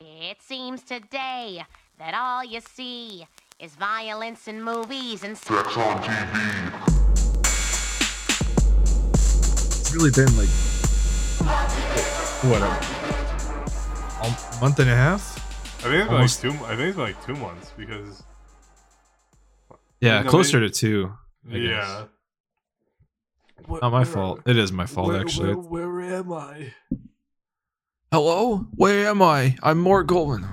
It seems today that all you see is violence in movies and Sex on TV. It's really been like what a, a month and a half. I think it's Almost- like two. I think it's like two months because Yeah, No, closer maybe- to two. I guess. yeah. Not my fault. It is my fault actually. Where, where am I? Hello, where am I? I'm Mort Goldman.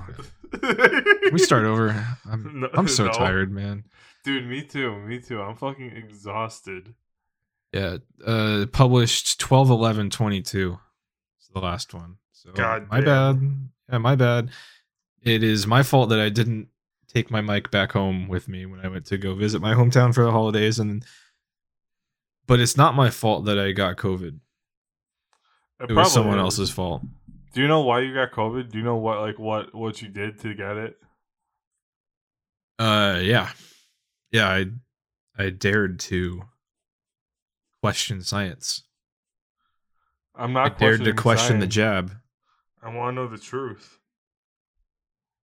we start over. I'm No- I'm so no. tired, man. Dude, me too. Me too. I'm fucking exhausted. Yeah, uh published 12 11 22 is the last one. So God my damn. bad. Yeah, my bad. It is my fault that I didn't take my mic back home with me when I went to go visit my hometown for the holidays and but it's not my fault that I got COVID. It was someone else's fault. Do you know why you got COVID? Do you know what like what what you did to get it? Uh yeah. Yeah, I I dared to question science. I'm I not. dared to question the jab. I want to know the truth.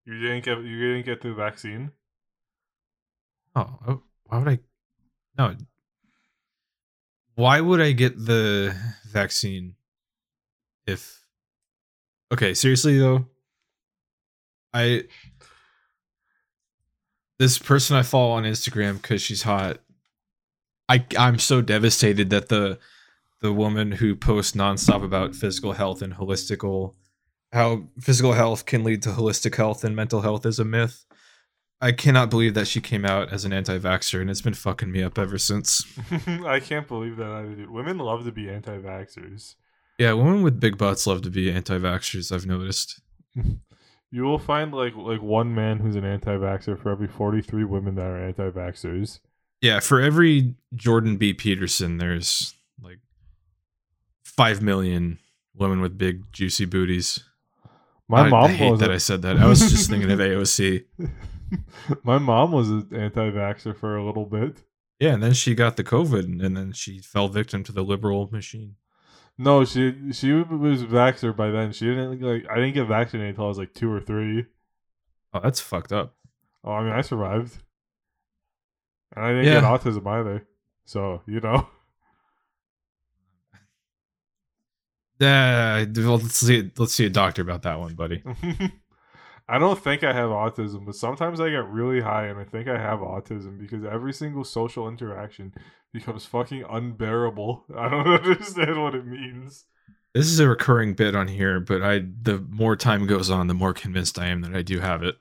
You didn't get you didn't get the vaccine. Oh, oh, why would I? No. Why would I get the vaccine if? Okay, seriously though. I this person I follow on Instagram because she's hot. I I'm so devastated that the the woman who posts nonstop about physical health and holistical how physical health can lead to holistic health and mental health is a myth. I cannot believe that she came out as an anti-vaxxer and it's been fucking me up ever since. I can't believe that either. Women love to be anti-vaxxers. Yeah, women with big butts love to be anti-vaxxers, I've noticed. You will find like like one man who's an anti-vaxxer for every 43 women that are anti-vaxxers. Yeah, for every Jordan B. Peterson, there's like five million women with big juicy booties. My I, mom I hate was that a- I said that. I was just thinking of AOC. My mom was an anti-vaxxer for a little bit. Yeah, and then she got the COVID, and then she fell victim to the liberal machine. No, she she was vaxxer by then. She didn't like. I didn't get vaccinated until I was like two or three. Oh, that's fucked up. Oh, I mean, I survived, and I didn't Yeah. get autism either. So you know, Yeah, well, let's see. Let's see a doctor about that one, buddy. I don't think I have autism, but sometimes I get really high and I think I have autism because every single social interaction becomes fucking unbearable. I don't understand what it means. This is a recurring bit on here, but I the more time goes on, the more convinced I am that I do have it.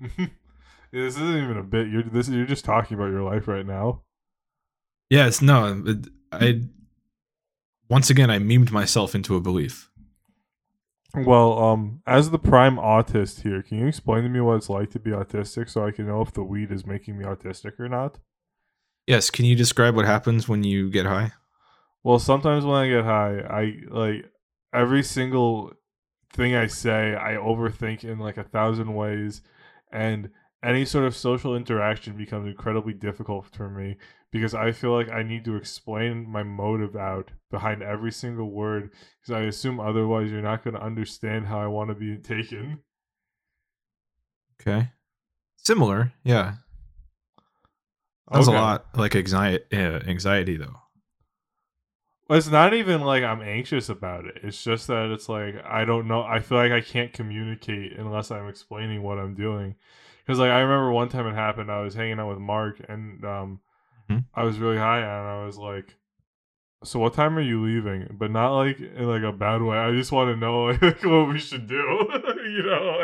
this isn't even a bit. You're this. You're just talking about your life right now. Yes, no, I once again I memed myself into a belief. Well, um, as the prime autist here, can you explain to me what it's like to be autistic so I can know if the weed is making me autistic or not? Yes, can you describe what happens when you get high? Well, sometimes when I get high, I like every single thing I say, I overthink in like a thousand ways, and any sort of social interaction becomes incredibly difficult for me because I feel like I need to explain my motive out behind every single word because I assume otherwise you're not going to understand how I want to be taken. Okay, similar, yeah. That's Okay. a lot like anxiety. Uh, anxiety though. It's not even like I'm anxious about it. It's just that it's like I don't know. I feel like I can't communicate unless I'm explaining what I'm doing. Because like I remember one time it happened. I was hanging out with Mark and um, Mhm. I was really high and I was like, "So what time are you leaving?" But not like in like a bad way. I just want to know like what we should do. you know,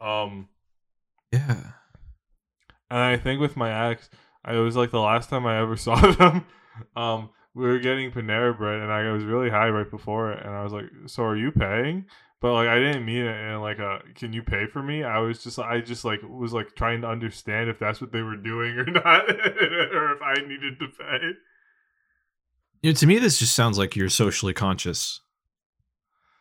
like um. Yeah. And I think with my ex, I, was like the last time I ever saw them. Um, we were getting Panera Bread, and I was really high right before it, and I was like, "So are you paying?" But like, I didn't mean it in like a "Can you pay for me?" I was just, I just like was like trying to understand if that's what they were doing or not, or if I needed to pay. You know, to me, this just sounds like you're socially conscious.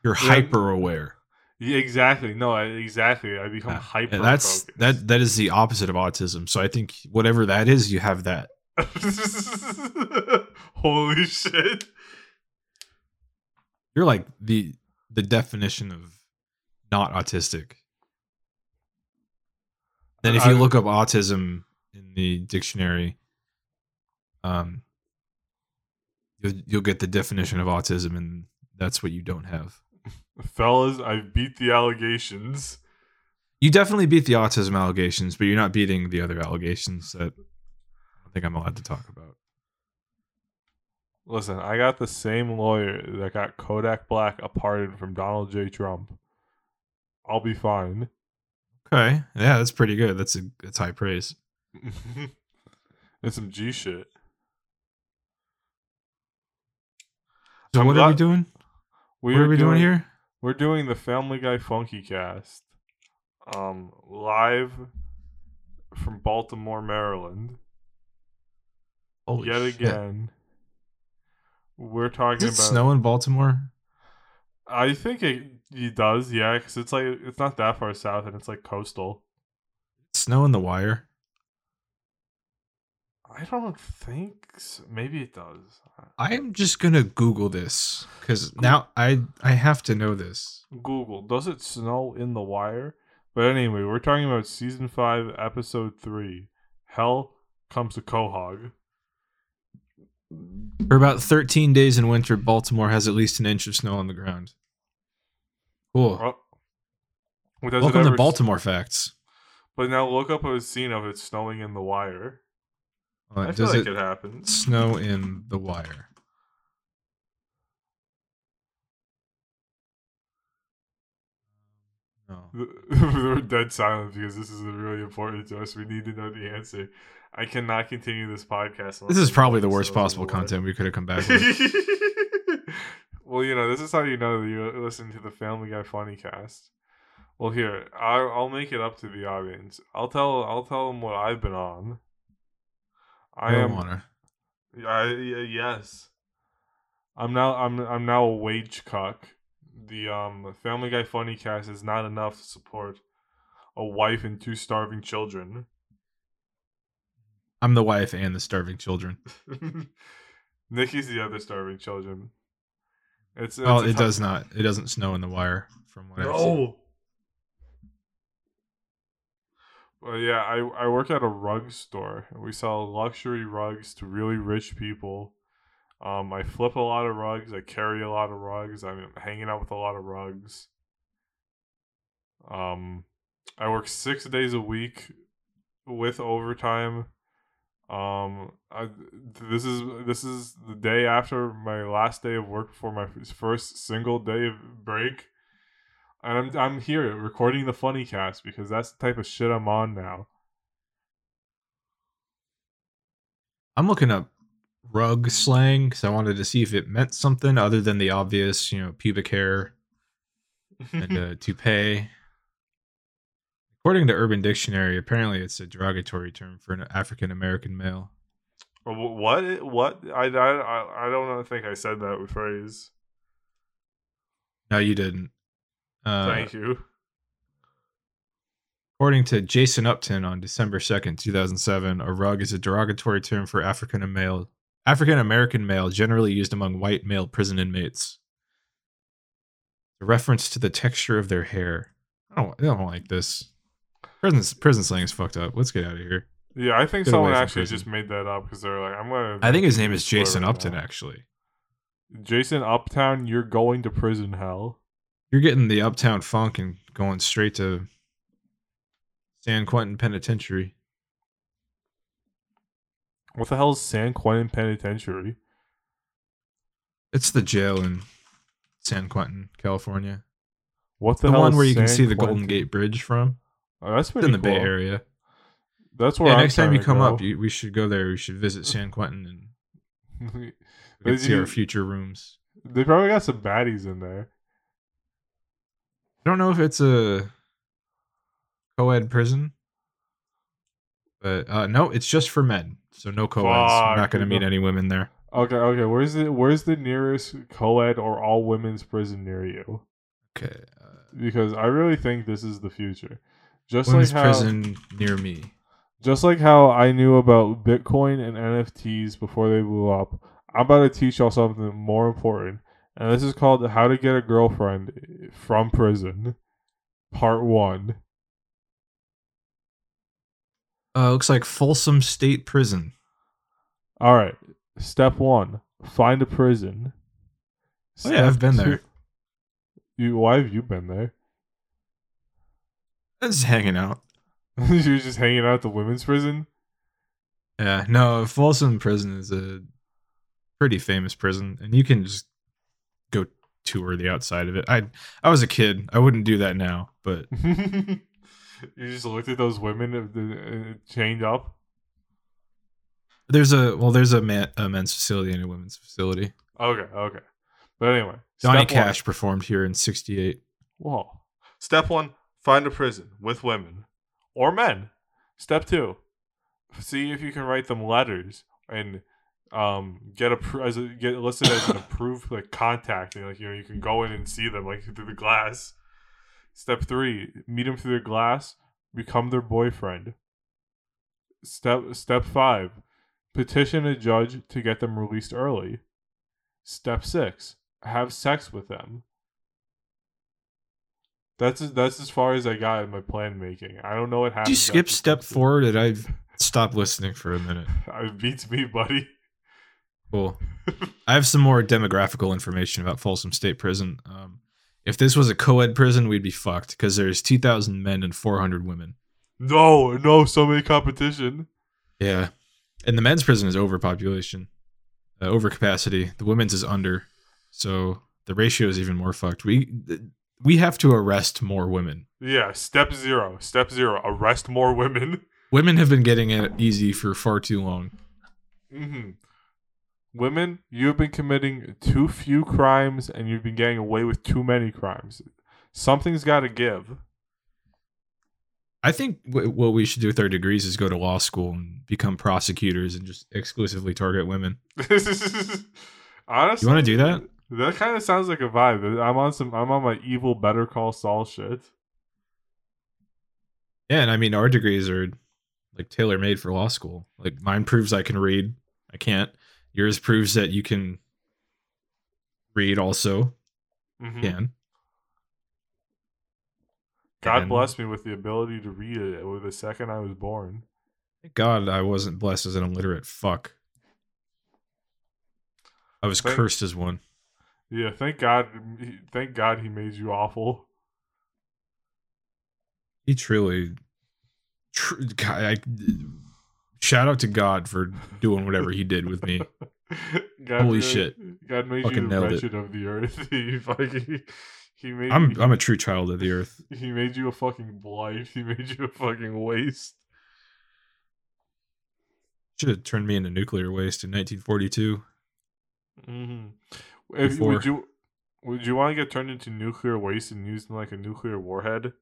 You're Yeah. hyper aware. Yeah, exactly. No, I, exactly. I become ah, Yeah, hyper. and that's that. That is the opposite of autism. So I think whatever that is, you have that. Holy shit! You're like the the definition of not autistic. Then if you look up autism in the dictionary, um, you'll you'll get the definition of autism, and that's what you don't have. Fellas, I beat the allegations. You definitely beat the autism allegations, but you're not beating the other allegations that I think I'm allowed to talk about. Listen, I got the same lawyer that got Kodak Black a pardon from Donald J. Trump. I'll be fine. Okay, yeah, that's pretty good. That's a that's high praise. it's some G shit. So I'm what are we doing? We what are we doing, here? We're doing the Family Guy Funny Cast, um, live from Baltimore, Maryland. Holy Yet shit. again, we're talking Is it about. snow in Baltimore? I think it, it does, yeah, because it's like it's not that far south and it's like coastal. Snow in the wire. I don't think so. maybe it does. I'm just gonna Google this because now I I have to know this. Google does it snow in the wire? But anyway, we're talking about season five, episode three. Hell comes to Quahog. For about 13 days in winter, Baltimore has at least an inch of snow on the ground. Cool. Well, Welcome to s- Baltimore facts. But now look up a scene of it snowing in the wire. Uh, I feel like it it happens. snow in the wire? No. We're dead silent because this is really important to us. We need to know the answer. I cannot continue this podcast. This is probably the worst possible content we could have come back with. well, you know, this is how you know that you listen to the Family Guy Funny Cast. Well, here I'll, I'll make it up to the audience. I'll tell I'll tell them what I've been on. I am. wanna. Yes. I'm now I'm I'm now a wage cuck. The um Family Guy Funny Cast is not enough to support a wife and two starving children. I'm the wife and the starving children. Nikki's the other starving children. It's, it's Oh, it does not. It doesn't snow in the wire from what. No. Well, yeah, I I work at a rug store. We sell luxury rugs to really rich people. Um, I flip a lot of rugs. I carry a lot of rugs. I'm hanging out with a lot of rugs. Um, I work six days a week with overtime. Um, I, this is this is the day after my last day of work before my first single day of break. And I'm I'm here recording the funny cast because that's the type of shit I'm on now. I'm looking up rug slang because I wanted to see if it meant something other than the obvious, you know, pubic hair and uh, toupee. According to Urban Dictionary, apparently it's a derogatory term for an African American male. What? What? I, I, I don't think I said that phrase. No, you didn't. Uh, Thank you. According to Jason Upton on December 2nd, 2007, a rug is a derogatory term for African male African American male generally used among white male prison inmates. A reference to the texture of their hair. I don't, I don't like this. Prison prison slang is fucked up. Let's get out of here. Yeah, I think someone actually just made that up because they're like, I'm gonna. I think his name is Jason Upton, now. actually. Jason Uptown, you're going to prison hell. You're getting the uptown funk and going straight to San Quentin Penitentiary. What the hell is San Quentin Penitentiary? It's the jail in San Quentin, California. What the, The, one is where you can see the Quentin? Golden Gate Bridge from. Oh, that's pretty in the cool. Bay Area. That's where Yeah, I'm next time you come go. up, you, we should go there. We should visit San Quentin and we see our future rooms. They probably got some baddies in there. I don't know if it's a co-ed prison, but uh, no, it's just for men. So no co-eds. We're not going to meet any women there. Okay, okay. Where's the Where's the nearest co-ed or all women's prison near you? Okay. Uh, Because I really think this is the future. Just women's like how, prison near me. just like how I knew about Bitcoin and NFTs before they blew up, I'm about to teach y'all something more important. And this is called How to Get a Girlfriend from Prison. Part one. Uh, looks like Folsom State Prison. All right. Step one: find a prison. Oh, yeah, I've been two- there. You? Why have you been there? Just hanging out. you were just hanging out at the women's prison. Yeah, no, Folsom Prison is a pretty famous prison, and you can just go tour the outside of it. I I was a kid. I wouldn't do that now, but you just looked at those women uh, uh, chained up. there's a well, there's a, man, a men's facility and a women's facility. Okay, okay. But anyway, Johnny step one- Cash performed here in '68. Whoa. Step one: find a prison with women or men. Step two: see if you can write them letters and um get a as a, get listed as an approved like contacting like you know you can go in and see them like through the glass. Step three: meet them through the glass, become their boyfriend. Step step five: petition a judge to get them released early. Step six: have sex with them. That's that's as far as I got in my plan making. I don't know what happened. Did you skip step four? Did I stop listening for a minute? It beats me, buddy. Cool. I have some more demographical information about Folsom State Prison. Um, if this was a co-ed prison, we'd be fucked because there's 2,000 men and 400 women. No, no, so many competition. Yeah, and the men's prison is overpopulation, uh, overcapacity. The women's is under, so the ratio is even more fucked. We we have to arrest more women. Yeah, step zero. Step zero. Arrest more women. Women have been getting it easy for far too long. hmm Women, you have been committing too few crimes and you've been getting away with too many crimes. Something's got to give. I think w- what we should do with our degrees is go to law school and become prosecutors and just exclusively target women. Honestly, You wanna do that? That kind of sounds like a vibe. I'm on some. I'm on my evil Better Call Saul shit. Yeah, and I mean our degrees are like tailor made for law school. Like mine proves I can read. I can't. Yours proves that you can read also. Mhm. Can. God And- bless me with the ability to read it with the second I was born. Thank God I wasn't blessed as an illiterate fuck. I was Thank- cursed as one. Yeah, thank God. Thank God he made you awful. He truly tr- God, I, shout out to God for doing whatever he did with me. God Holy made- shit. God made Fucking you the nailed it. of the earth. he fucking. He made. I'm you, I'm a true child of the earth. He made you a fucking blight. He made you a fucking waste. Should have turned me into nuclear waste in 1942. Mm-hmm. If, would you would you want to get turned into nuclear waste and used in like a nuclear warhead?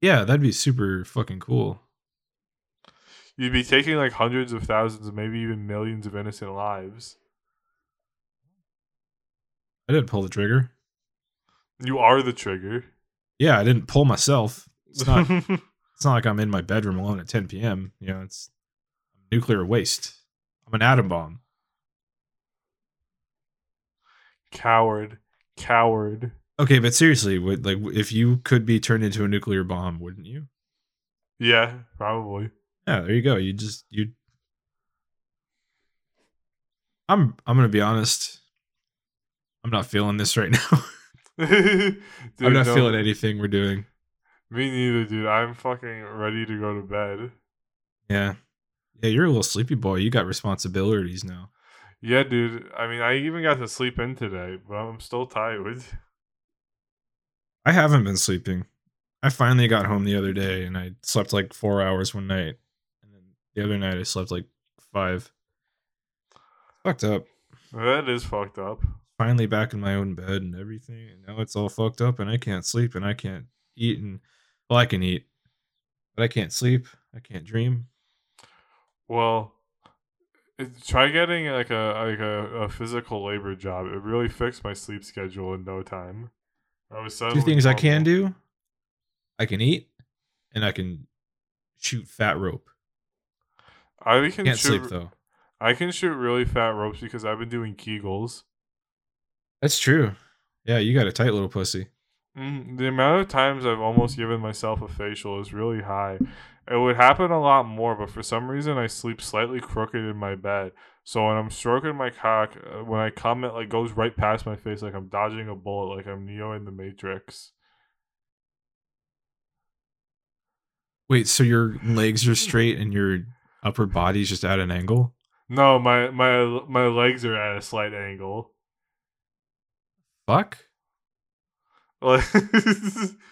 Yeah, that'd be super fucking cool. You'd be taking like hundreds of thousands, maybe even millions of innocent lives. I didn't pull the trigger. You are the trigger. Yeah, I didn't pull myself. It's not. it's not like I'm in my bedroom alone at 10 p.m. You know, it's nuclear waste. I'm an atom bomb. Coward, coward. Okay, but seriously, would like if you could be turned into a nuclear bomb, wouldn't you? Yeah, probably. Yeah, there you go. You just you. I'm I'm gonna be honest. I'm not feeling this right now. Dude, I'm not no, feeling anything we're doing. Me neither, dude. I'm fucking ready to go to bed. Yeah, yeah. You're a little sleepy boy. You got responsibilities now. Yeah, dude. I mean, I even got to sleep in today, but I'm still tired. I haven't been sleeping. I finally got home the other day and I slept like four hours one night, and then the other night I slept like five. Fucked up. That is fucked up. Finally back in my own bed and everything, and now it's all fucked up, and I can't sleep, and I can't eat, and well, I can eat, but I can't sleep. I can't dream. Well, try getting like a like a, a physical labor job. It really fixed my sleep schedule in no time. I was Two things I can do: I can eat, and I can shoot fat rope. I can Can't shoot, sleep though. I can shoot really fat ropes because I've been doing Kegels. That's true. Yeah, you got a tight little pussy. Mm, the amount of times I've almost given myself a facial is really high. It would happen a lot more, but for some reason I sleep slightly crooked in my bed. So when I'm stroking my cock, uh, when I come, it like goes right past my face, like I'm dodging a bullet, like I'm Neo in the Matrix. Wait, so your legs are straight and your upper body's just at an angle? No, my my my legs are at a slight angle. Fuck. Like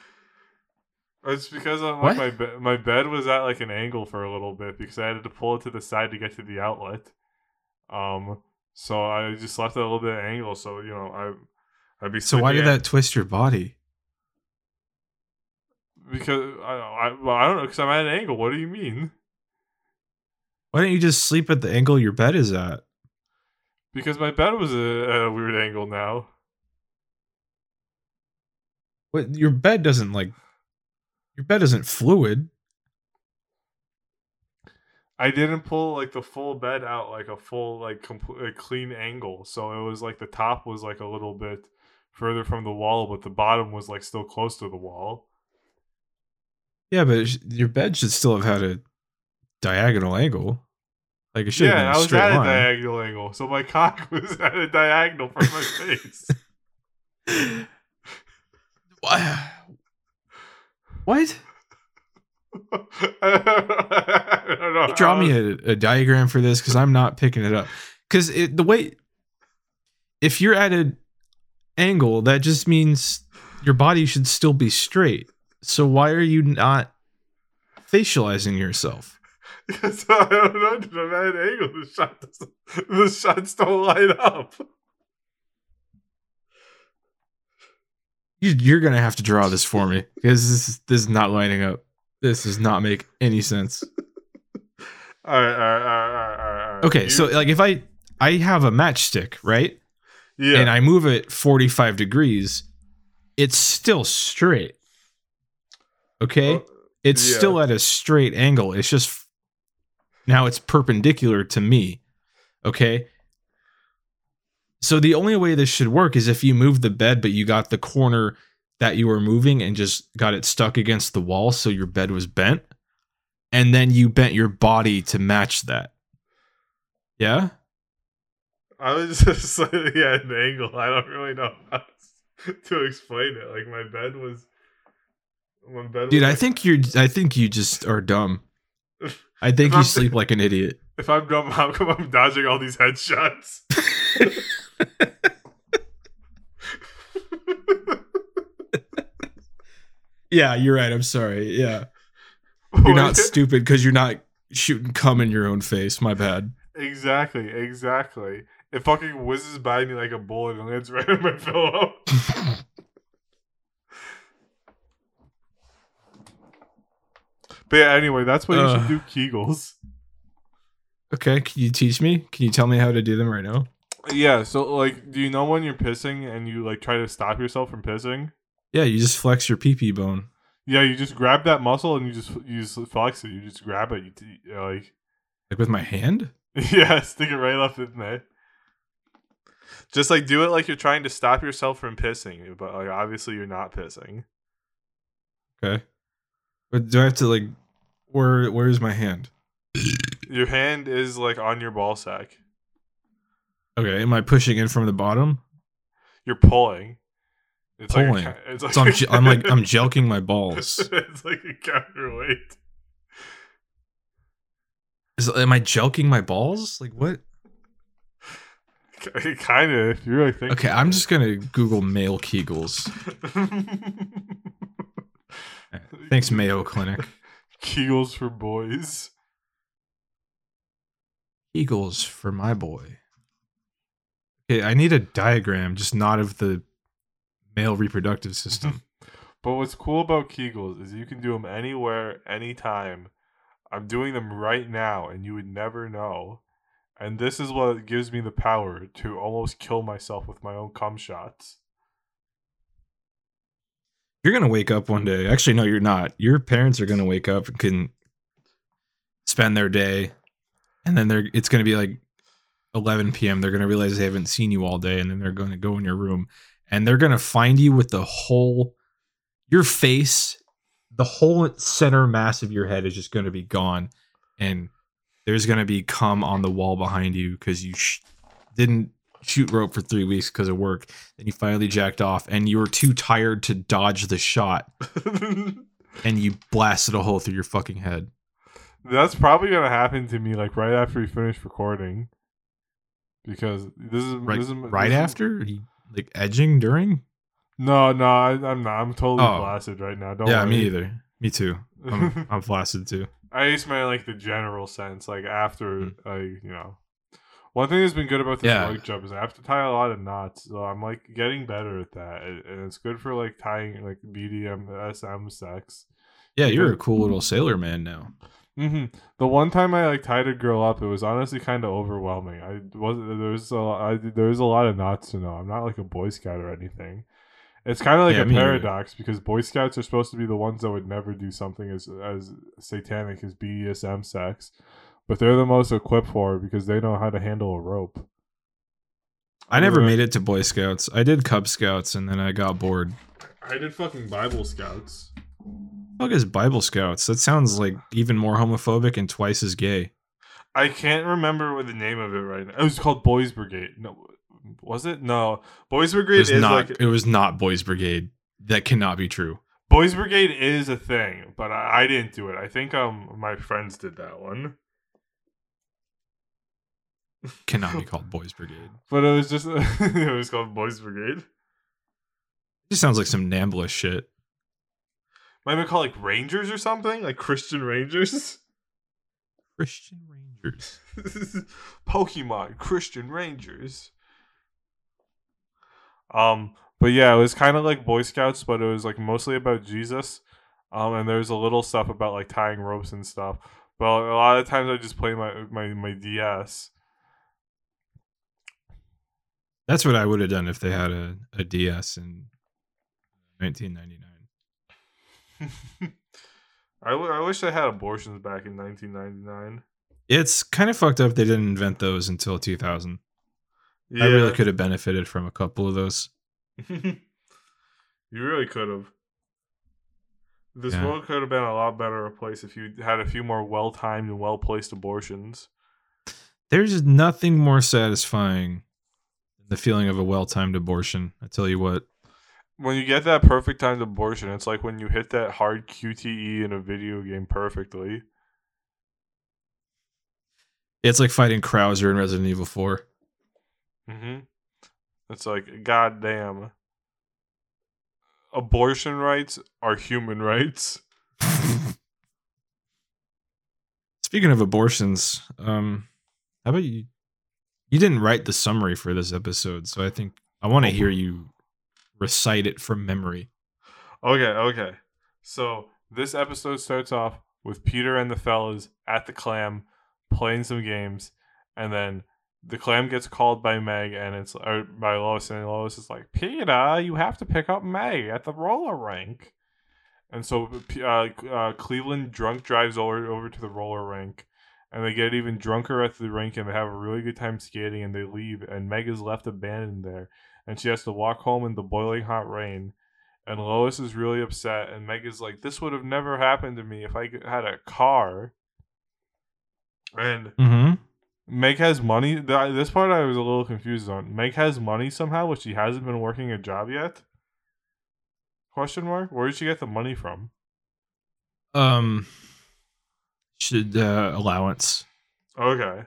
it's because I'm, like my be- my bed was at like an angle for a little bit because I had to pull it to the side to get to the outlet. Um, so I just left it a little bit at angle. So you know I I'd be So why did at- that twist your body? Because I I, well, I don't know because I'm at an angle. What do you mean? Why don't you just sleep at the angle your bed is at? Because my bed was a, at a weird angle now. What your bed doesn't like your bed isn't fluid. I didn't pull like the full bed out like a full like complete clean angle. So it was like the top was like a little bit further from the wall, but the bottom was like still close to the wall. Yeah, but sh- your bed should still have had a diagonal angle. Like it should yeah, have been I a was straight at a line. diagonal angle, so my cock was at a diagonal from my face. Wha- what? I don't know. Draw me a, a diagram for this because I'm not picking it up. Because the way, if you're at an angle, that just means your body should still be straight. So why are you not facializing yourself? Because I don't know, I'm at an angle. The shot the shots don't line up. You, you're gonna have to draw this for me because this is, this is not lining up. This does not make any sense. All right, all right, all right, all right, all right, all right. Okay, You- so like if I I have a matchstick, right? yeah, And I move it 45 degrees, it's still straight. Okay? Well, it's yeah. still at a straight angle. It's just now it's perpendicular to me. Okay? So the only way this should work is if you move the bed but you got the corner that you were moving and just got it stuck against the wall so your bed was bent and then you bent your body to match that. Yeah? I was just slightly at an angle. I don't really know how to explain it. Like my bed was, my bed. Dude, I like- think you're I think you just are dumb. I think you I'm- sleep like an idiot. if I'm dumb, how come I'm dodging all these headshots? Yeah, you're right. I'm sorry. Yeah. You're not stupid because you're not shooting cum in your own face. My bad. exactly, exactly. It fucking whizzes by me like a bullet and lands right on my pillow. But yeah, anyway, that's why you Ugh. should uh. do Kegels. okay, can you teach me? Can you tell me how to do them right now? Yeah, so like, do you know when you're pissing and you like try to stop yourself from pissing? Yeah, you just flex your pee pee bone. Yeah, you just grab that muscle and you just you just flex it. You just grab it. You you know, like Like with my hand? yeah, stick it right up in there. Just like do it like you're trying to stop yourself from pissing, but like obviously you're not pissing. Okay. But do I have to like where where's my hand? Your hand is like on your ball sack. Okay, am I pushing in from the bottom? You're pulling. It's Pulling. Like a, it's So I'm, je- I'm like I'm jelking my balls. it's like a counterweight. Is, am I jelking my balls? Like what? kind of. If you really think. Okay, I'm just gonna Google male Kegels. Thanks, Mayo Clinic. Kegels for boys. Kegels for my boy. Okay, I need a diagram, just not of the male reproductive system. But what's cool about Kegels is you can do them anywhere, anytime. I'm doing them right now, and you would never know. And this is what gives me the power to almost kill myself with my own cum shots. You're gonna wake up one day. Actually, no, you're not. Your parents are gonna wake up and can spend their day, and then they're it's gonna be like 11 p.m. They're gonna realize they haven't seen you all day, and then they're gonna go in your room, and they're gonna find you with the whole your face, the whole center mass of your head is just going to be gone, and there's going to be cum on the wall behind you because you sh- didn't shoot rope for three weeks because of work. Then you finally jacked off, and you were too tired to dodge the shot, and you blasted a hole through your fucking head. That's probably gonna happen to me like right after we finish recording. Because this is Right, this is, right this after, you, like edging during. No, no, I, I'm not. I'm totally Oh. blasted right now. Don't yeah, worry. me either. Me too. I'm, I'm flaccid too. I just meant like the general sense, like after Mm. like you know. One thing that's been good about this Yeah. jump is I have to tie a lot of knots, so I'm like getting better at that, and and it's good for like tying like BDM, SM, sex. Yeah, you're a cool little sailor man now. Hmm The one time I like tied a girl up, it was honestly kind of overwhelming. I wasn't there's a I, there's a lot of knots to know. I'm not like a Boy Scout or anything. It's kind of like Yeah, a me either. paradox because Boy Scouts are supposed to be the ones that would never do something as as satanic as BDSM sex, but they're the most equipped for it because they know how to handle a rope. I never made it to Boy Scouts. I did Cub Scouts and then I got bored. I did fucking Bible Scouts. Fuck is Bible Scouts? That sounds like even more homophobic and twice as gay. I can't remember what the name of it right now. It was called Boys Brigade. No, was it? No, Boys Brigade is not. like it was not Boys Brigade. That cannot be true. Boys Brigade is a thing, but I, I didn't do it. I think um my friends did that one. Cannot be called Boys Brigade. But it was just it was called Boys Brigade. It just sounds like some Nambla shit. Might be called like Rangers or something, like Christian Rangers. Christian Rangers. Pokemon Christian Rangers. Um, but yeah, it was kind of like Boy Scouts, but it was like mostly about Jesus. Um, and there's a little stuff about like tying ropes and stuff. But a lot of times I just play my my my DS. That's what I would have done if they had a, a DS in 1999. I, w- I wish I had abortions back in 1999. It's kind of fucked up they didn't invent those until 2000. Yeah, I really could have benefited from a couple of those. you really could have. This Yeah. world could have been a lot better a place if you had a few more well timed and well placed abortions. There's nothing more satisfying than the feeling of a well-timed abortion. I tell you what. When you get that perfect timed abortion, it's like when you hit that hard QTE in a video game perfectly. It's like fighting Krauser in Resident Evil 4. Mm-hmm. It's like, goddamn. Abortion rights are human rights. Speaking of abortions, um, how about you? You didn't write the summary for this episode, so I think I want to hear you recite it from memory. Okay, okay. So this episode starts off with Peter and the fellas at the clam playing some games, and then the clam gets called by Meg and it's or by Lois, and Lois is like, Peter, you have to pick up Meg at the roller rink. And so uh, uh, Cleveland drunk drives over over to the roller rink, and they get even drunker at the rink, and they have a really good time skating, and they leave, and Meg is left abandoned there, and she has to walk home in the boiling hot rain. And Lois is really upset, and Meg is like, "This would have never happened to me if I had a car." And Mm-hmm. Meg has money. This part I was a little confused on. Meg has money somehow, but she hasn't been working a job yet. Question mark? Where did she get the money from? Um, should uh, allowance. Okay.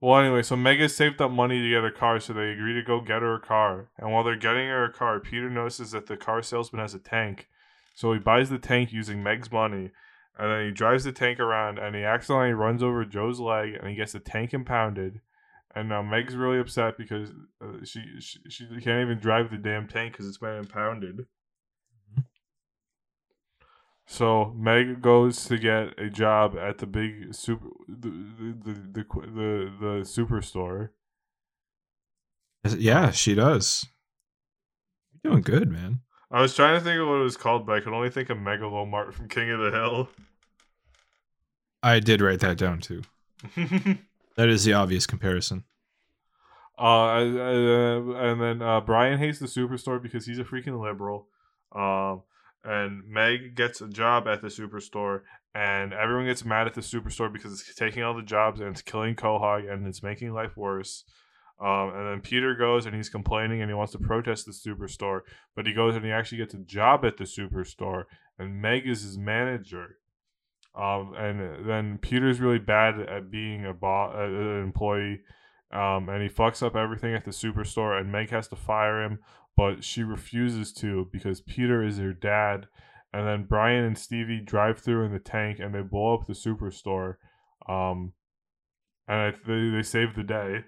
Well, anyway, so Meg has saved up money to get a car, so they agree to go get her a car. And while they're getting her a car, Peter notices that the car salesman has a tank. So he buys the tank using Meg's money, and then he drives the tank around, and he accidentally runs over Joe's leg, and he gets the tank impounded. And now Meg's really upset because uh, she, she she can't even drive the damn tank because it's been impounded. So Meg goes to get a job at the big super the the the the, the, superstore. Yeah, she does. You're doing good, man. I was trying to think of what it was called, but I could only think of Megalomart from King of the Hill. I did write that down too. That is the obvious comparison. Uh, uh, and then uh, Brian hates the superstore because he's a freaking liberal. Um, and Meg gets a job at the superstore, and everyone gets mad at the superstore because it's taking all the jobs and it's killing Quahog and it's making life worse. Um, and then Peter goes and he's complaining and he wants to protest the superstore, but he goes and he actually gets a job at the superstore, and Meg is his manager. Um, and then Peter's really bad at being a bo- uh, an employee, um, and he fucks up everything at the superstore, and Meg has to fire him, but she refuses to because Peter is her dad. And then Brian and Stevie drive through in the tank and they blow up the superstore, um, and I, they they save the day.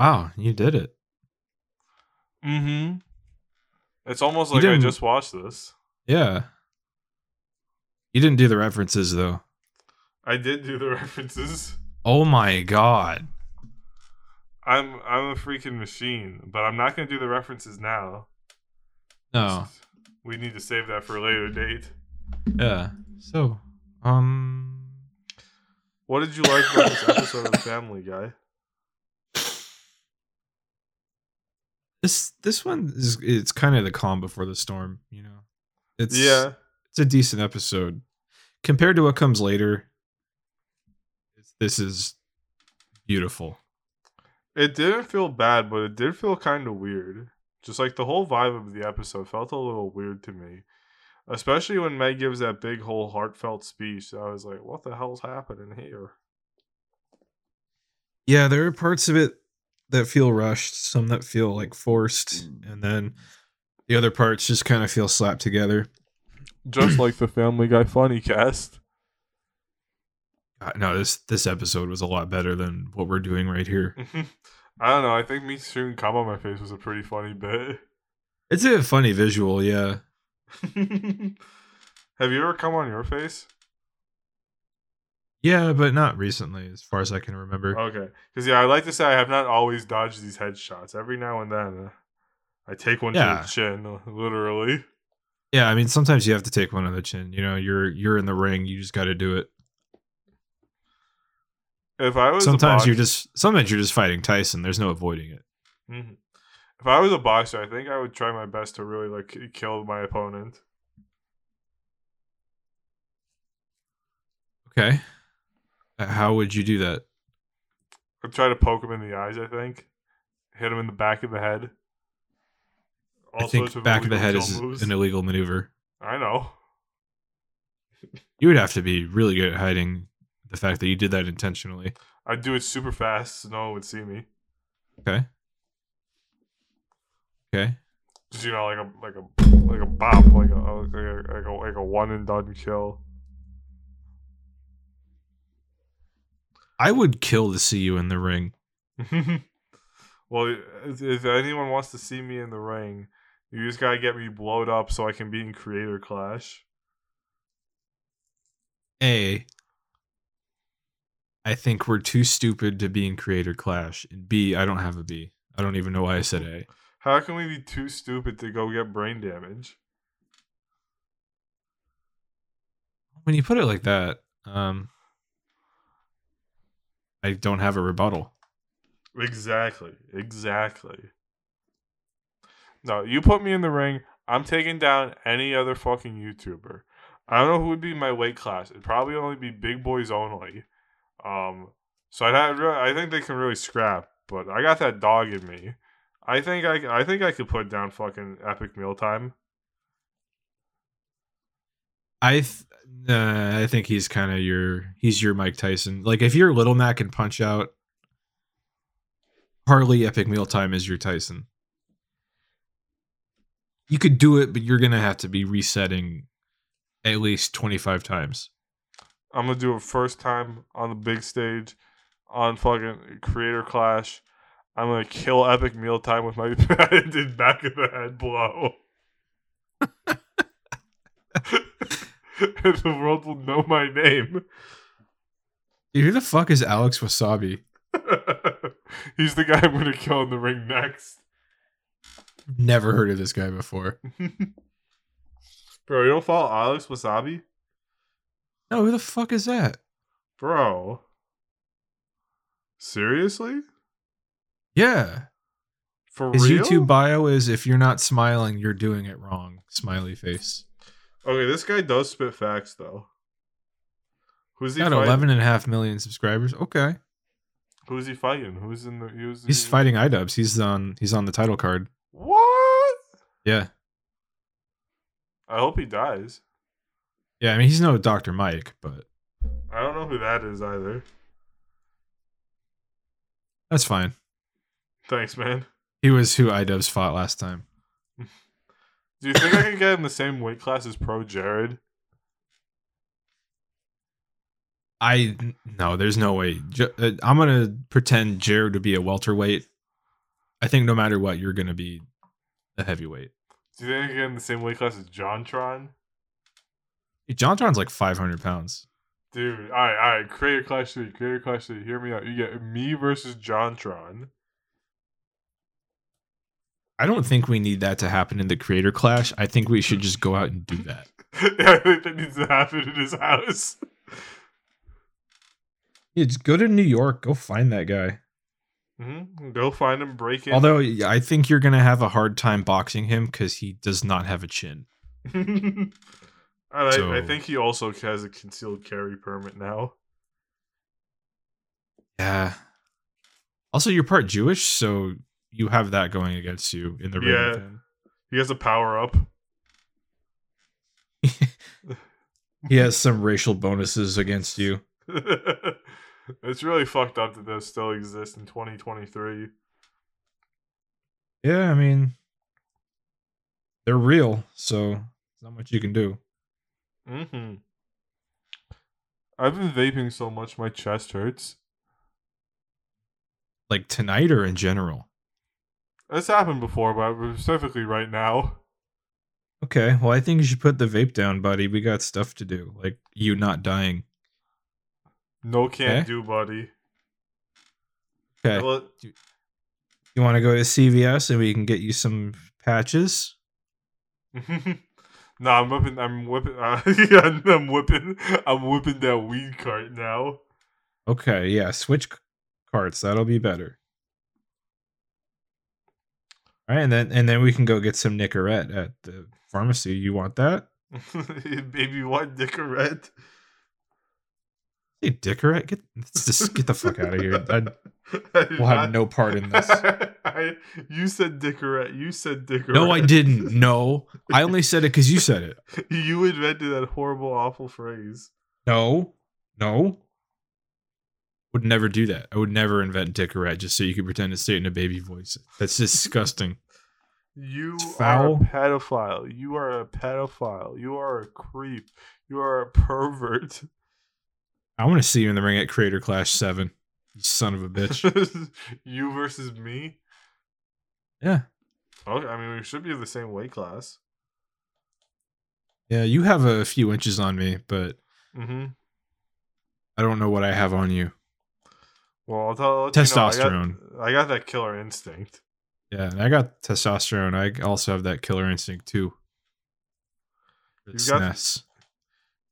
Wow, you did it. Mm-hmm. It's almost like I just watched this. Yeah. You didn't do the references though. I did do the references. Oh my god. I'm I'm a freaking machine, but I'm not gonna do the references now. No. We need to save that for a later date. Yeah. So, um What did you like about this episode of Family Guy? this this one is it's kind of the calm before the storm, you know. It's yeah, it's a decent episode compared to what comes later. This is beautiful. It didn't feel bad, but it did feel kind of weird. Just like the whole vibe of the episode felt a little weird to me, especially when Meg gives that big whole heartfelt speech. I was like, "What the hell's happening here?" Yeah, there are parts of it that feel rushed, some that feel like forced, mm. and then the other parts just kind of feel slapped together. Just like the Family Guy funny cast. Uh, No, this this episode was a lot better than what we're doing right here. I don't know. I think me shooting cum on my face was a pretty funny bit. It's a funny visual, yeah. Have you ever come on your face? Yeah, but not recently, as far as I can remember. Okay, because yeah, I like to say I have not always dodged these headshots. Every now and then, uh, I take one Yeah. to the chin, uh, literally. Yeah, I mean sometimes you have to take one on the chin. You know, you're you're in the ring, you just got to do it. If I was a Sometimes box- you're just sometimes you're just fighting Tyson. There's no avoiding it. Mhm. If I was a boxer, I think I would try my best to really like kill my opponent. Okay. Uh, How would you do that? I'd try to poke him in the eyes. I think, hit him in the back of the head. I think sorts back of the head is moves. an illegal maneuver. I know. You would have to be really good at hiding the fact that you did that intentionally. I'd do it super fast so no one would see me. Okay. Okay. Just you know, like a like a like a bop, like a like a like a, like a one and done kill. I would kill to see you in the ring. well, if, if anyone wants to see me in the ring, you just gotta get me blowed up so I can be in Creator Clash. A. I think we're too stupid to be in Creator Clash. And B, I don't have a B. I don't even know why I said A. How can we be too stupid to go get brain damage? When you put it like that, um, I don't have a rebuttal. Exactly. Exactly. No, you put me in the ring, I'm taking down any other fucking YouTuber. I don't know who would be my weight class. It'd probably only be big boys only. Um, so have, I think they can really scrap, but I got that dog in me. I think I, I think I could put down fucking epic mealtime. I th- uh, I think he's kind of your he's your Mike Tyson. Like if you're Little Mac and Punch Out, Harley Epic Mealtime is your Tyson. You could do it, but you're gonna have to be resetting at least 25 times. I'm gonna do it first time on the big stage, on fucking Creator Clash. I'm gonna kill Epic Mealtime with my patented back of the head blow. and the world will know my name. Dude, who the fuck is Alex Wassabi? He's the guy I'm gonna kill in the ring next. Never heard of this guy before. Bro, you don't follow Alex Wassabi? No, who the fuck is that? Bro. Seriously? Yeah. For His real? YouTube bio is if you're not smiling, you're doing it wrong. Smiley face. Okay, this guy does spit facts though. Who's he Got fighting? 11 and a half million subscribers. Okay. Who's he fighting? Who's in the? Who's He's in- fighting iDubbbz. He's on he's on the title card. What? Yeah. I hope he dies. Yeah, I mean he's no Dr. Mike, but I don't know who that is either. that's fine. Thanks, man. He was who iDubbbz fought last time. Do you think I can get in the same weight class as ProJared? I no, there's no way. Uh, I'm gonna pretend Jared to be a welterweight. I think no matter what, you're gonna be a heavyweight. Do you think I can get in the same weight class as JonTron? JonTron's like 500 pounds. Dude, all right, all right. Creator Clash 3, Creator Clash 3. Hear me out. You get me versus JonTron. I don't think we need that to happen in the creator clash. I think we should just go out and do that. yeah, I think that needs to happen in his house. Yeah, just go to New York. Go find that guy. hmm Go find him, break in. Although yeah, I think you're gonna have a hard time boxing him because he does not have a chin. and I, I think he also has a concealed carry permit now. Yeah. Also, you're part Jewish, so you have that going against you in the ring. Yeah. He has a power up. He has some racial bonuses against you. it's really fucked up that those still exist in 2023. Yeah, I mean, they're real, so there's not much you can do. Mm-hmm. I've been vaping so much my chest hurts. Like tonight or in general. It's happened before, but specifically right now. Okay, well, I think you should put the vape down, buddy. We got stuff to do, like you not dying. No can't Okay. do, buddy. Okay, Well, you want to go to CVS and we can get you some patches? no, I'm whipping. I'm whipping. Uh, yeah, I'm whipping. I'm whipping that weed cart now. Okay, yeah, switch carts. That'll be better. All right, and then and then we can go get some Nicorette at the pharmacy. You want that? Baby, what Nicorette? Hey, Dickorette, get just get the fuck out of here. I, I we'll have no part in this. I, you said Dickorette. You said Dickorette. No, I didn't. No, I only said it because you said it. You invented that horrible, awful phrase. No, no. Would never do that. I would never invent Dickorette just so you could pretend to say it in a baby voice. That's disgusting. You are a pedophile. You are a pedophile. You are a creep. You are a pervert. I want to see you in the ring at Creator Clash Seven. You son of a bitch. you versus me. Yeah, Okay, I mean we should be the same weight class. yeah. You have a few inches on me, but Mm-hmm. I don't know what I have on you. Well, I'll tell I'll let you know, Testosterone. I, got, I got that killer instinct. Yeah, and I got testosterone. I also have that killer instinct too. For You got- SNES.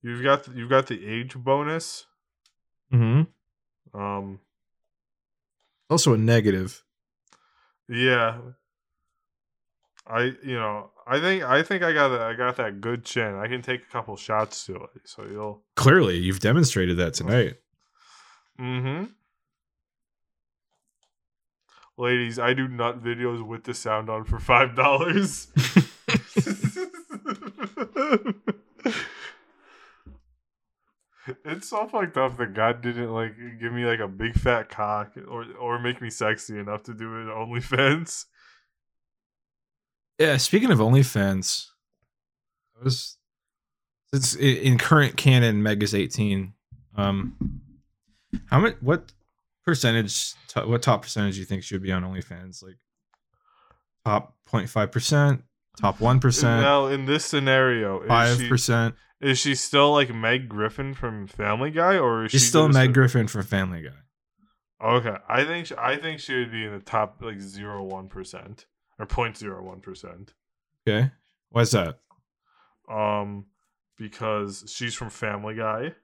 You've got the, you've got the age bonus. Mm-hmm. Um, Also a negative. yeah. I you know I think I think I got that I got that good chin. I can take a couple shots to it, so you'll. Clearly, you've demonstrated that tonight. Mm-hmm. Ladies, I do nut videos with the sound on for five dollars. it's so fucked up that God didn't like give me like a big fat cock or or make me sexy enough to do it on OnlyFans. Yeah, speaking of OnlyFans, I was it's in current canon Mega's 18. Um how much what percentage what top percentage do you think should be on OnlyFans? Like top 0.5%, top 1%, Now, in this scenario, 5%. is she still like Meg Griffin from Family Guy, or is She's she still Meg a- Griffin from Family Guy. Okay, I think sh- I think she would be in the top like zero one percent or 0.01 percent. Okay. Why's that? Um, because she's from Family Guy.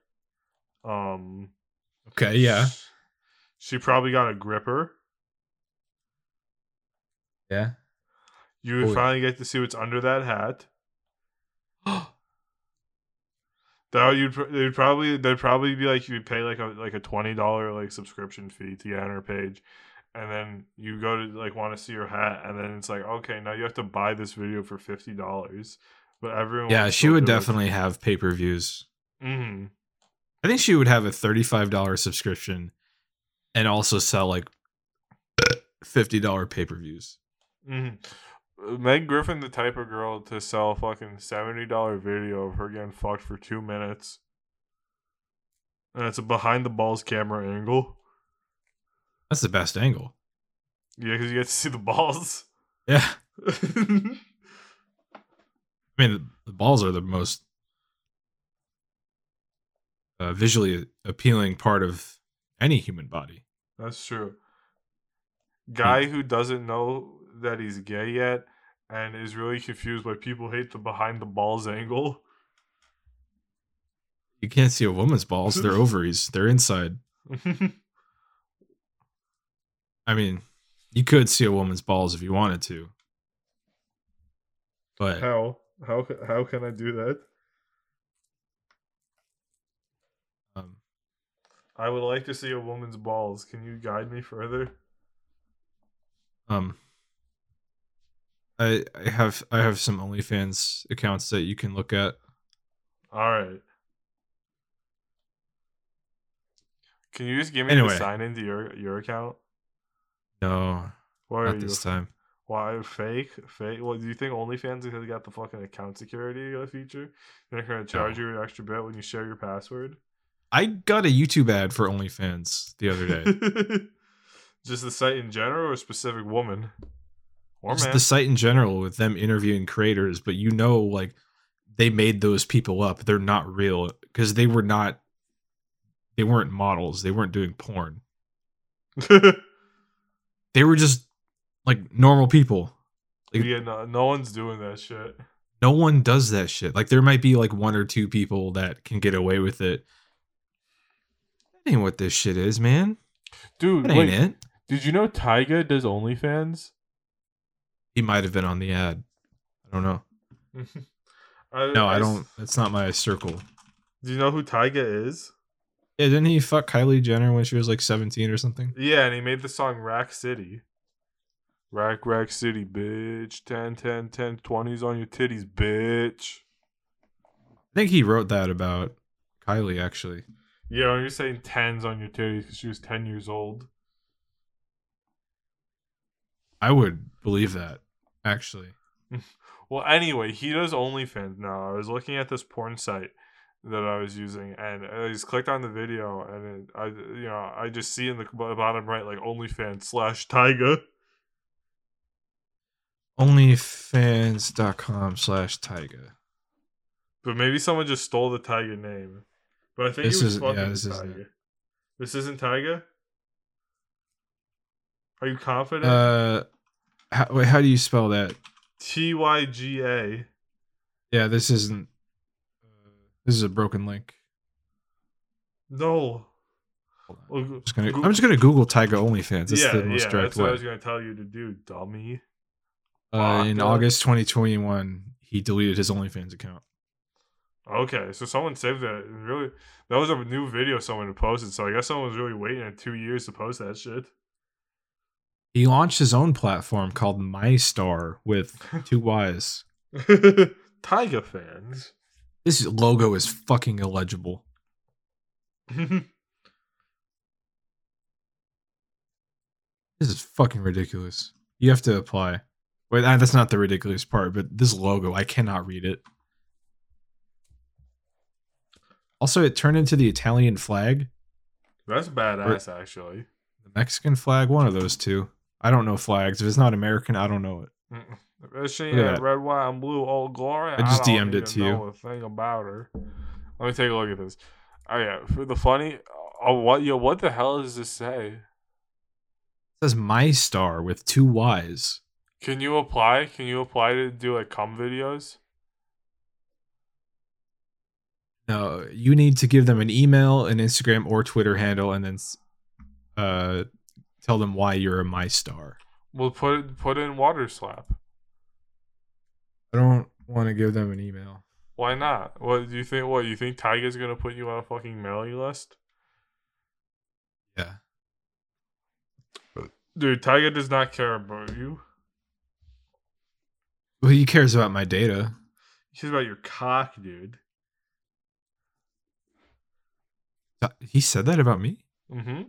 Um, Okay, yeah. She probably got a gripper. Yeah. You would Oh, yeah. finally get to see what's under that hat. That you'd they'd probably they'd probably be like you'd pay like a like a twenty dollar like subscription fee to get on her page, and then you go to like want to see her hat, and then it's like okay now you have to buy this video for fifty dollars, but everyone yeah, she would definitely have pay per views. hmm I think she would have a thirty-five dollar subscription, and also sell like fifty dollar pay per views. hmm Meg Griffin, the type of girl to sell a fucking seventy dollar video of her getting fucked for two minutes, and it's a behind the balls camera angle. That's the best angle. Yeah, because you get to see the balls. Yeah, I mean the, the balls are the most uh, visually appealing part of any human body. That's true. Guy who doesn't know that he's gay yet and is really confused why people hate the behind the balls angle. You can't see a woman's balls; they're ovaries. They're inside. I mean, you could see a woman's balls if you wanted to, but how? How how can I do that? um, I would like to see a woman's balls. Can you guide me further? um, I I have I have some OnlyFans accounts that you can look at. All right. Can you just give me Anyway. the sign into your your account? No, Why are not you this time. Why fake? Fake? Well, do you think OnlyFans has got the fucking account security feature? They're gonna charge you an extra bit when you share your password. I got a YouTube ad for OnlyFans the other day. Just the site in general, or a specific woman, or Just man? the site in general with them interviewing creators, but you know, like they made those people up. They're not real because they were not. They weren't models. They weren't doing porn. They were just like normal people. yeah, no, no one's doing that shit. No one does that shit. Like there might be like one or two people that can get away with it. That ain't what this shit is, man. Dude, That ain't wait, it. did you know Tyga does OnlyFans? He might have been on the ad. I don't know. I, No, I don't. That's not my circle. Do you know who Tyga is? Yeah, didn't he fuck Kylie Jenner when she was like 17 or something? Yeah, and he made the song Rack City. Rack, Rack City, bitch. 10, 10, 10, 20s on your titties, bitch. I think he wrote that about Kylie actually. Yeah, when you're saying 10s on your titties because she was 10 years old. I would believe that actually. Well, anyway, he does OnlyFans now. I was looking at this porn site that I was using, and I just clicked on the video, and it, I, you know, I just see in the bottom right like OnlyFans slash Tyga. Onlyfans.com slash Tyga. But maybe someone just stole the Tyga name. But I think This was is- yeah, this Tyga. isn't This isn't Tyga. Are you confident? Uh, how, wait, how do you spell that? T Y G A. Yeah, this isn't. uh, This is a broken link. No. Hold on. Well, I'm just gonna, I'm just gonna Google Tyga OnlyFans. That's yeah, the most yeah, direct that's what I was gonna tell you to do, dummy. Uh, in August 2021, he deleted his OnlyFans account. Okay, so someone saved that. and Really, that was a new video someone posted. So I guess someone was really waiting at two years to post that shit. He launched his own platform called Myystar with two Y's. Tiger fans. This logo is fucking illegible. This is fucking ridiculous. You have to apply. Wait, ah, that's not the ridiculous part, but this logo, I cannot read it. Also, it turned into the Italian flag, That's badass, actually. the Mexican flag, one of those two. I don't know flags. If it's not American, I don't know it. Mm-mm. If she Look at that. rid, white, and blue, old glory. I just don't DM'd it to you. A thing about her. Let me take a look at this. Oh yeah, for the funny. Oh, what? Yo, what the hell does this say? It says my star with two Y's. Can you apply? Can you apply to do like cum videos? No, you need to give them an email, an Instagram or Twitter handle, and then uh, tell them why you're a Myystar. We'll put put in water slap. I don't want to give them an email. Why not? What do you think? What you think? Tyga's gonna put you on a fucking mailing list? Yeah. Dude, Tyga does not care about you. Well, he cares about my data. He cares about your cock, dude. He said that about me. Mm-hmm.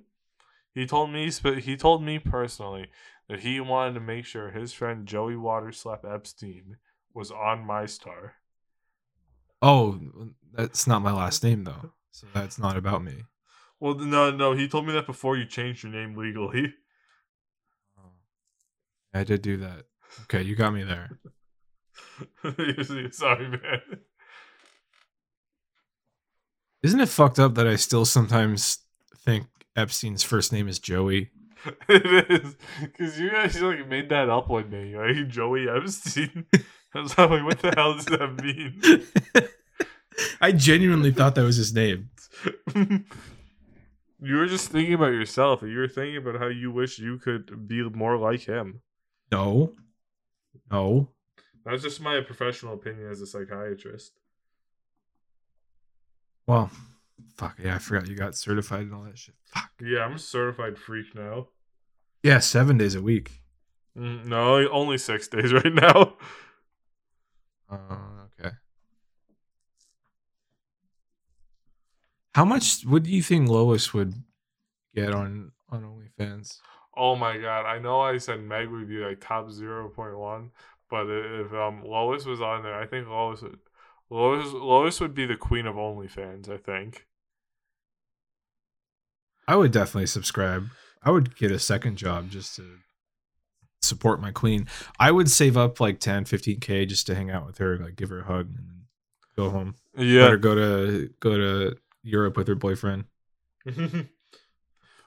He told me, sp- he told me personally that he wanted to make sure his friend Joey Waterslap Epstein was on my star. Oh, that's not my last name though, so that's not about me. Well, no, no, he told me that before you changed your name legally. Oh. I did do that. Okay, you got me there. Sorry, man. Isn't it fucked up that I still sometimes think Epstein's first name is Joey? it is because you guys like made that up one day, right? Joey Epstein. I was like, what the hell does that mean? I genuinely thought that was his name. you were just thinking about yourself. and You were thinking about how you wish you could be more like him. No. No. That's just my professional opinion as a psychiatrist. Well, fuck yeah, I forgot you got certified and all that shit. Fuck. Yeah, I'm a certified freak now. Yeah, seven days a week. Mm, no, only six days right now. Uh, okay. How much would you think Lois would get on on OnlyFans? Oh my god! I know I said Meg would be like top zero point one, but if um Lois was on there, I think Lois would Lois Lois would be the queen of OnlyFans. I think. I would definitely subscribe. I would get a second job just to support my queen. I would save up like 10, 15k just to hang out with her, like give her a hug and then go home. Let Yeah. her go to go to Europe with her boyfriend.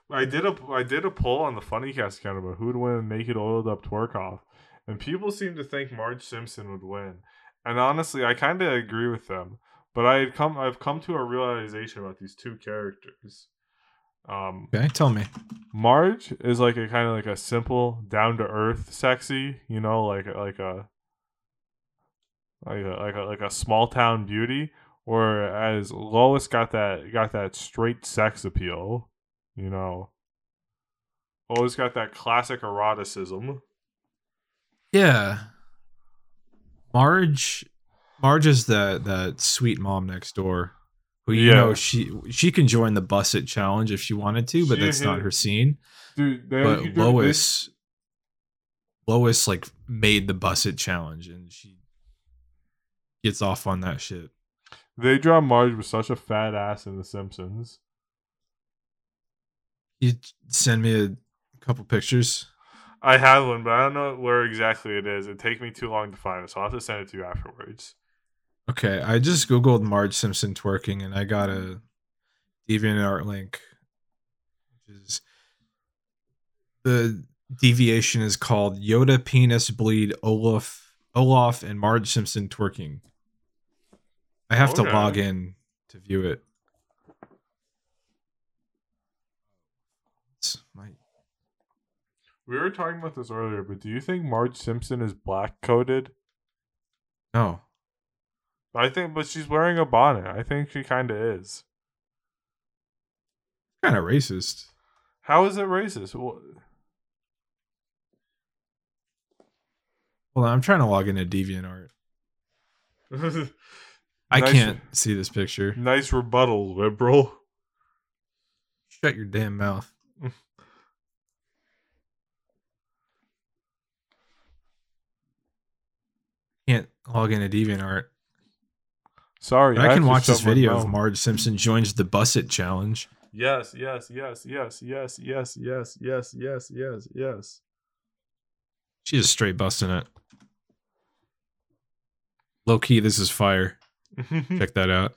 I did a I did a poll on the Funny Cast account about who would win naked oiled up twerk off, and people seem to think Marge Simpson would win. And honestly, I kind of agree with them. But I had come I've come to a realization about these two characters. Um, Okay, tell me. Marge is like a kind of like a simple, down to earth, sexy, you know, like like a like a like a like a small town beauty. Whereas Lois got that got that straight sex appeal, you know. Lois got that classic eroticism. Yeah. Marge Marge is that that sweet mom next door. Who you Yeah. know she she can join the Buss It challenge if she wanted to, but She that's not her scene. Dude, But Lois Lois like made the Buss It challenge and she gets off on that shit. they, draw Marge with such a fat ass in The Simpsons. You send me a couple pictures. I have one, but I don't know where exactly it is. It take me too long to find it, so I'll have to send it to you afterwards. Okay, I just googled Marge Simpson twerking and I got a DeviantArt link, which is the deviation is called Yoda penis bleed Olaf Olaf and Marge Simpson twerking. I have to log in to view it. My We were talking about this earlier, but do you think Marge Simpson is black coded? no. I think, but she's wearing a bonnet. I think she kind of is. Kind of racist. How is it racist? Wha- Hold on, I'm trying to log into DeviantArt. I Nice- can't see this picture. nice rebuttal, liberal. Shut your damn mouth. Can't log into DeviantArt. Sorry, But I can watch this video of. Marge Simpson joins the Buss It challenge. Yes, yes, yes, yes, yes, yes, yes, yes, yes, yes, yes. She's just straight busting it. Low key, this is fire. Check that out.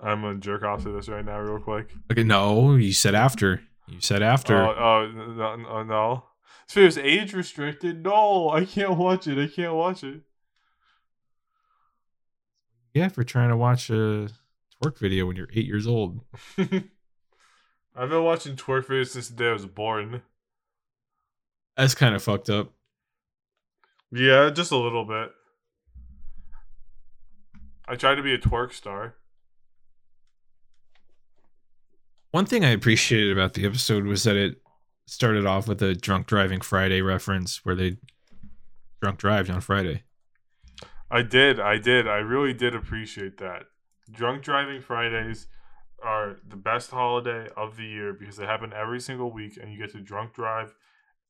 I'm gonna jerk off to this right now, real quick. Okay, no, you said after. You said after. Oh, oh no, no, no. This video's age restricted. No, I can't watch it. I can't watch it. Yeah, for trying to watch a twerk video when you're eight years old. I've been watching twerk videos since the day I was born. That's kind of fucked up. Yeah, just a little bit. I tried to be a twerk star. One thing I appreciated about the episode was that it started off with a drunk driving Friday reference where they drunk drived on Friday. I did, I did, I really did appreciate that. Drunk driving Fridays are the best holiday of the year because they happen every single week, and you get to drunk drive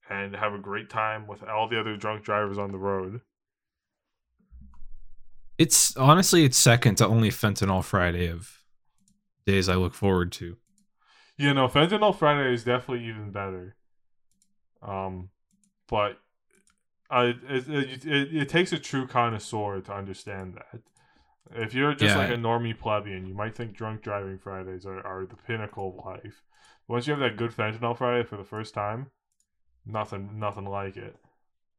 and have a great time with all the other drunk drivers on the road. It's honestly it's second to only Fentanyl Friday of days I look forward to. You know, Fentanyl Friday is definitely even better. Um, but it, it, it, it takes a true connoisseur to understand that. If you're just Yeah. like a normie plebeian, you might think drunk driving Fridays are, are the pinnacle of life. Once you have that good fentanyl Friday for the first time, nothing nothing like it.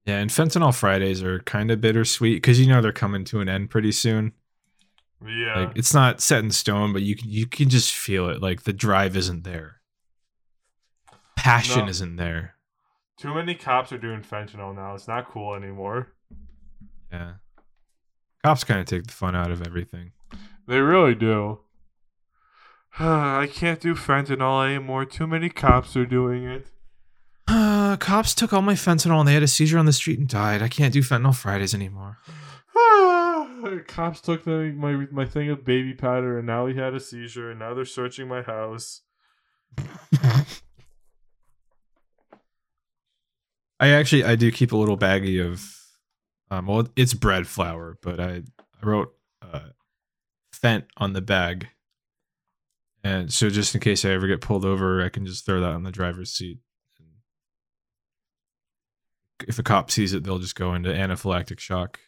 Yeah, and Fentanyl Fridays are kind of bittersweet because you know they're coming to an end pretty soon. Yeah. Like it's not set in stone, but you can you can just feel it. Like the drive isn't there, passion No. isn't there. Too many cops are doing fentanyl now. It's not cool anymore. Yeah, cops kind of take the fun out of everything. They really do. I can't do fentanyl anymore. Too many cops are doing it. Uh, cops took all my fentanyl and they had a seizure on the street and died. I can't do Fentanyl Fridays anymore. Cops took the, my my thing of baby powder, and now he had a seizure, and now they're searching my house. I actually I do keep a little baggie of, um, well it's bread flour, but I I wrote uh, Fent on the bag, and so just in case I ever get pulled over, I can just throw that on the driver's seat. If a cop sees it, they'll just go into anaphylactic shock.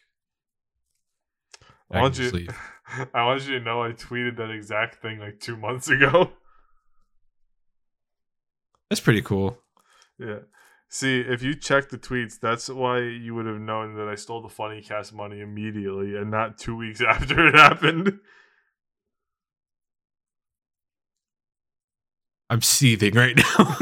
I I want you. leave. I want you to know I tweeted that exact thing like two months ago. That's pretty cool. Yeah. See, if you check the tweets, that's why you would have known that I stole the funny cast money immediately and not two weeks after it happened. I'm seething right now.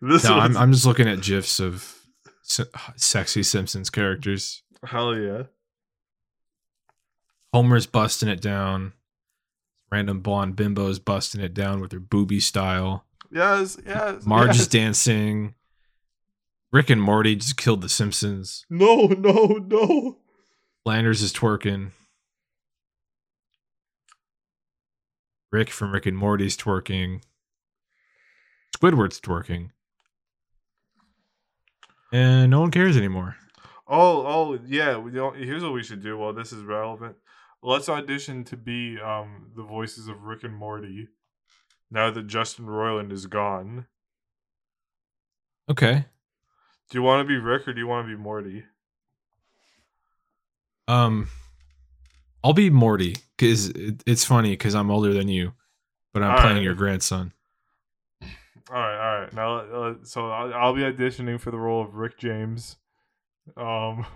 this no, I'm, I'm just looking at gifs of se- sexy Simpsons characters. hell yeah. Homer's busting it down. Random blonde bimbo's busting it down with her booby style. Yes, yes. Marge yes. is dancing. Rick and Morty just killed the Simpsons. No, no, no. Landers is twerking. Rick from Rick and Morty's twerking. Squidward's twerking. And no one cares anymore. Oh, oh, yeah. We don't, here's what we should do. while this is relevant. Let's audition to be um the voices of Rick and Morty. Now that Justin Roiland is gone, Okay. do you want to be Rick or do you want to be Morty? Um, I'll be Morty because it, it's funny because I'm older than you, but I'm All playing right. your grandson. All right, all right. Now, uh, so I'll, I'll be auditioning for the role of Rick James. Um,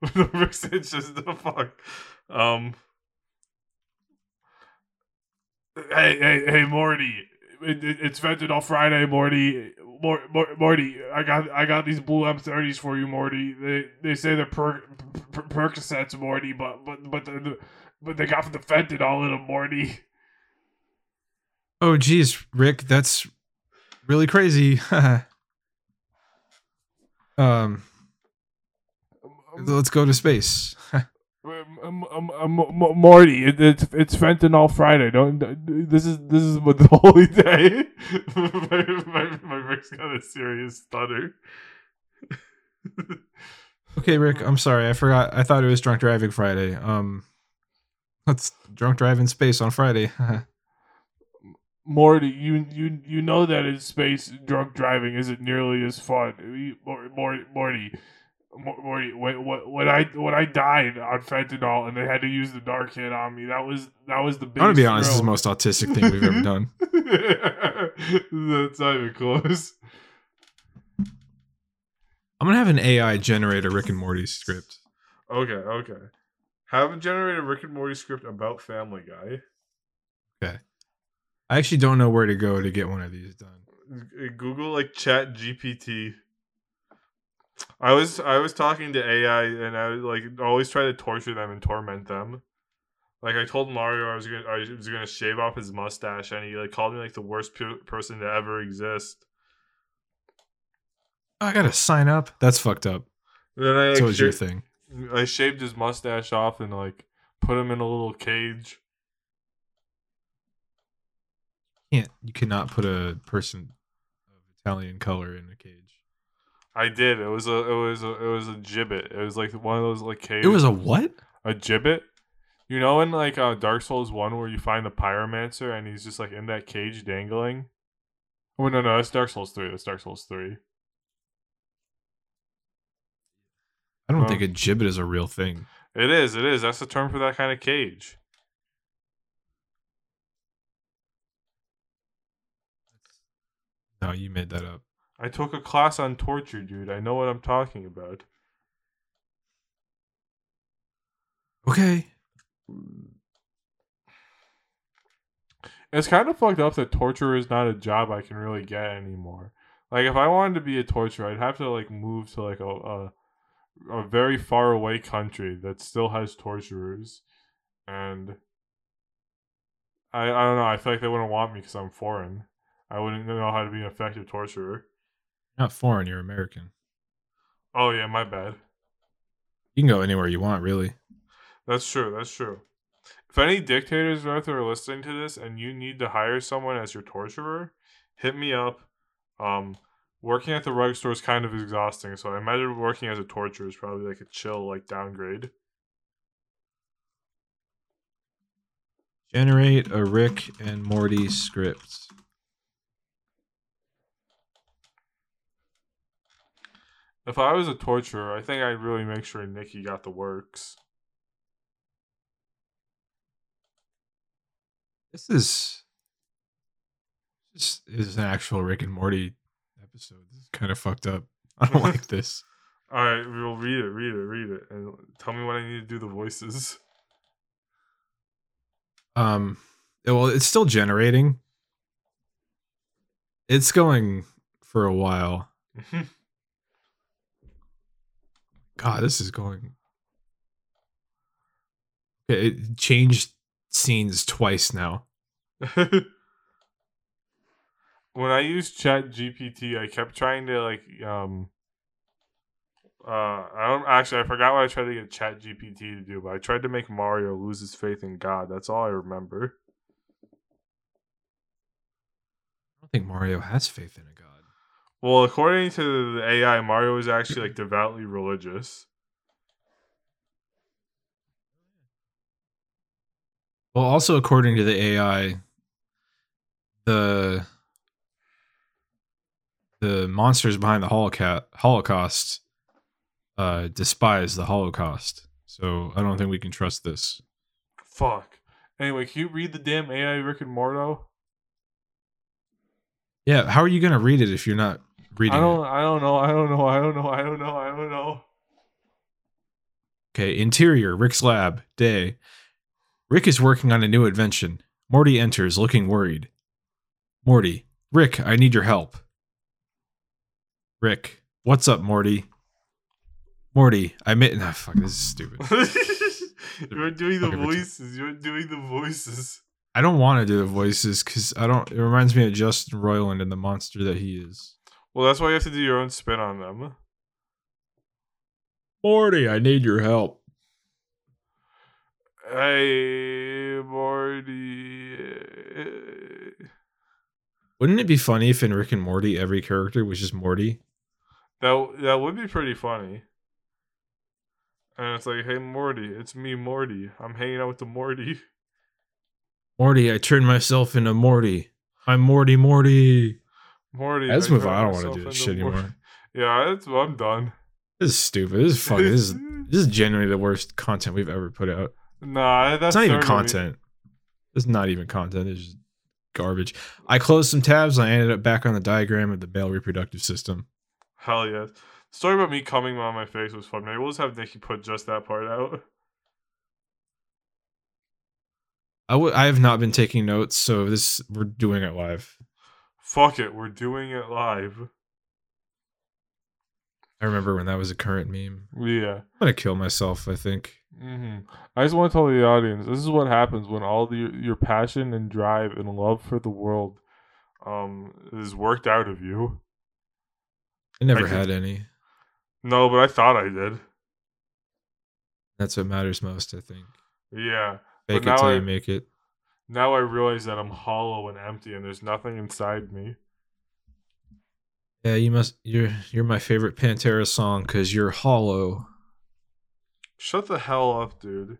Rick Sanchez, the fuck. Um, hey, hey, hey, Morty. It, it, it's Fentanyl Friday, Morty. Mor- Mor- Morty, I got I got these blue M30s for you, Morty. They they say they're per- per- Percocets, Morty, but but but the, but they got the fentanyl in them, Morty. Oh, geez, Rick, that's really crazy. um, let's go to space. Um, um, um, um, M- Morty, it, it's it's fentanyl Friday. Don't this is this is what the holy day. my, my, my Rick's got a serious stutter. okay, Rick, I'm sorry, I forgot. I thought it was drunk driving Friday. Um, let's drunk drive in space on Friday. Morty, you you you know that in space drunk driving isn't nearly as fun. Morty, Morty, when, I when I died on fentanyl and they had to use the dark hit on me, that was that was the biggest. I'm gonna be honest, this is the most autistic thing we've ever done. That's not even close. I'm gonna have an AI generate a Rick and Morty script. Okay, okay. Have a generated Rick and Morty script about Family Guy. Okay. I actually don't know where to go to get one of these done. Google like Chat GPT. I was I was talking to AI and I was like always try to torture them and torment them. Like I told Mario I was gonna I was gonna shave off his mustache and he like called me like the worst pe- person to ever exist. Oh, I gotta sign up. That's fucked up. Then I like so is your thing. I shaved his mustache off and like put him in a little cage. Can't you cannot put a person of Italian color in a cage. I did. It was a it was a it was a gibbet. It was like one of those like caves. It was a what? a gibbet. You know in like uh, Dark Souls one where you find the pyromancer and he's just like in that cage dangling. Oh no no that's Dark Souls three. That's Dark Souls three. I don't think a gibbet is a real thing. It is. It is. That's the term for that kind of cage. No, you made that up. I took a class on torture, dude. I know what I'm talking about. Okay. It's kind of fucked up that torture is not a job I can really get anymore. Like if I wanted to be a torturer, I'd have to like move to like a a, a very far away country that still has torturers, and I I don't know. I feel like they wouldn't want me because I'm foreign. I wouldn't know how to be an effective torturer. Not foreign, you're American. Oh yeah, my bad. You can go anywhere you want, really. That's true. That's true. If any dictators there are listening to this and you need to hire someone as your torturer, hit me up. Um, working at the rug store is kind of exhausting, so I imagine working as a torturer is probably like a chill, like downgrade. Generate a Rick and Morty script. If I was a torturer, I think I'd really make sure Nikki got the works. This is this is an actual Rick and Morty episode. This is kind of fucked up. I don't like this. All right, we'll read it, read it, read it, and tell me what I need to do the voices. Um, well, it's still generating. It's going for a while. God, this is going. Okay, It changed scenes twice now. when I used Chat GPT, I kept trying to like um uh I don't actually I forgot what I tried to get Chat GPT to do, but I tried to make Mario lose his faith in God. That's all I remember. I don't think Mario has faith in a god. Well, according to the AI, Mario is actually like devoutly religious. Well, also according to the AI, the the monsters behind the Holocaust Holocaust uh, despise the Holocaust. So I don't think we can trust this. Fuck. Anyway, can you read the damn AI Rick and Morto? Yeah, how are you gonna read it if you're not reading I don't it? I don't know. I don't know. I don't know. I don't know. I don't know. Okay, interior, Rick's lab, day. Rick is working on a new invention. Morty enters, looking worried. Morty, Rick, I need your help. Rick, what's up, Morty? Morty, I made. Nah, fuck, this is stupid. You're doing the voices. You're doing the voices. I don't want to do the voices because I don't. It reminds me of Justin Roiland and the monster that he is. Well, that's why you have to do your own spin on them. Morty, I need your help. Hey, Morty. Wouldn't it be funny if in Rick and Morty every character was just Morty? That that would be pretty funny. And it's like, hey, Morty, it's me, Morty. I'm hanging out with the Morty. Morty, I turned myself into Morty. I'm Morty, Morty. Morty. Let's I move on. I don't want to do this shit Mor- anymore. Yeah, that's I'm done. This is stupid. This is fucking. This is this is genuinely the worst content we've ever put out. nah, that's It's not even starting to be- content. It's not even content. It's just garbage. I closed some tabs. And I ended up back on the diagram of the male reproductive system. Hell yes. Story about me coming on my face was fun. Maybe we'll just have Nikki put just that part out. I w- I have not been taking notes, so this we're doing it live. Fuck it, we're doing it live. I remember when that was a current meme. Yeah. I'm gonna kill myself. I think. hmm I just want to tell the audience this is what happens when all the, your passion and drive and love for the world um, is worked out of you. I never I had any. No, but I thought I did. That's what matters most. I think. Yeah. Fake it till I- you make it. Now I realize that I'm hollow and empty and there's nothing inside me. Yeah, you must. You're you're my favorite Pantera song because you're hollow. Shut the hell up, dude.